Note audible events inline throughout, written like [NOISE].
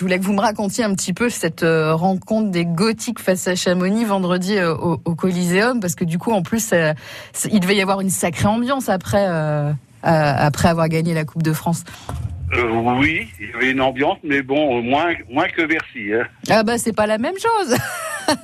Je voulais que vous me racontiez un petit peu cette euh, rencontre des Gothiques face à Chamonix vendredi euh, au, au Coliseum, parce que du coup, en plus, euh, il devait y avoir une sacrée ambiance après, euh, après avoir gagné la Coupe de France. Oui, il y avait une ambiance, mais bon, moins, moins que Bercy. Hein. Ah bah c'est pas la même chose.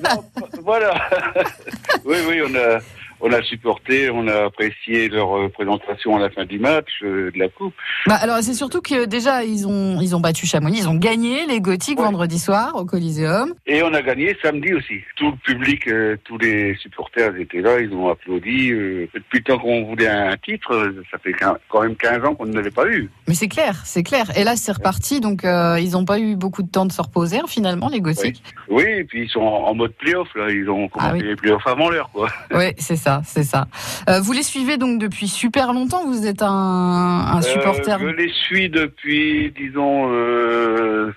non, voilà. [LAUGHS] oui, oui, on a, on a supporté, on a apprécié leur présentation à la fin du match euh, de la coupe. Bah alors c'est surtout que déjà ils ont ils ont battu Chamonix, ils ont gagné les Gothiques Ouais. vendredi soir au Coliseum. Et on a gagné samedi aussi. Tout le public, euh, tous les supporters étaient là, ils ont applaudi. euh, depuis le temps qu'on voulait un titre, euh, ça fait quand même 15 ans qu'on ne l'avait pas eu. Mais c'est clair, c'est clair. Et là c'est reparti, donc euh, ils ont pas eu beaucoup de temps de se reposer finalement les Gothiques. Oui, et puis ils sont en, en mode playoff, là. Ils ont commencé Ah oui. les playoffs avant l'heure, quoi. Oui, c'est ça, c'est ça. Euh, vous les suivez donc depuis super longtemps. Vous êtes un, un supporter. Euh, je les suis depuis, disons, euh,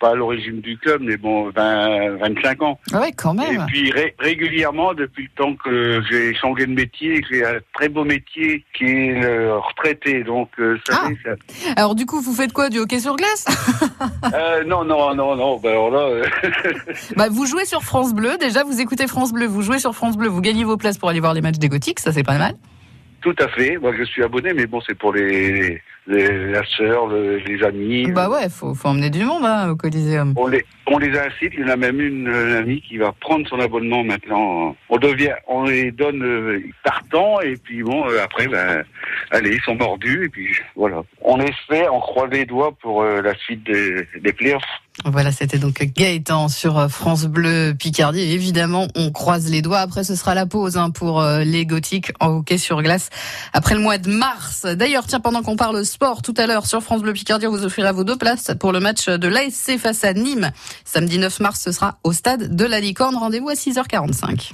pas à l'origine du club, mais bon, 20, 25 ans. Ah ouais, quand Et même. puis ré- régulièrement, depuis le temps que j'ai changé de métier, j'ai un très beau métier qui est le retraité. Donc, euh, Ah. ça- Alors du coup, vous faites quoi du hockey sur glace? Euh, non, non, non, non. Ben alors là, euh, [LAUGHS] Bah, vous jouez sur France Bleu. Déjà, vous écoutez France Bleu. Vous jouez sur France Bleu. Vous gagnez vos places pour aller voir les matchs des Gothiques. Ça, c'est pas mal. tout à fait. Moi, je suis abonné, mais bon, c'est pour les, les la sœur, le- les amis. Bah ouais, faut, faut emmener du monde hein, au Coliseum. On les, on les incite. Il y en a même une amie qui va prendre son abonnement maintenant. On devient, on les donne euh, partant et puis bon, euh, après, ben, allez, ils sont mordus et puis voilà. On espère, on croise les doigts pour euh, la suite des, des playoffs. Voilà, c'était donc Gaëtan sur France Bleu Picardie. Et évidemment, on croise les doigts. Après, ce sera la pause hein, pour les Gothiques en hockey sur glace après le mois de mars. D'ailleurs, tiens, pendant qu'on parle sport, tout à l'heure sur France Bleu Picardie, on vous offrira vos deux places pour le match de l'ASC face à Nîmes. Samedi 9 mars, ce sera au stade de la Licorne. Rendez-vous à 6h45.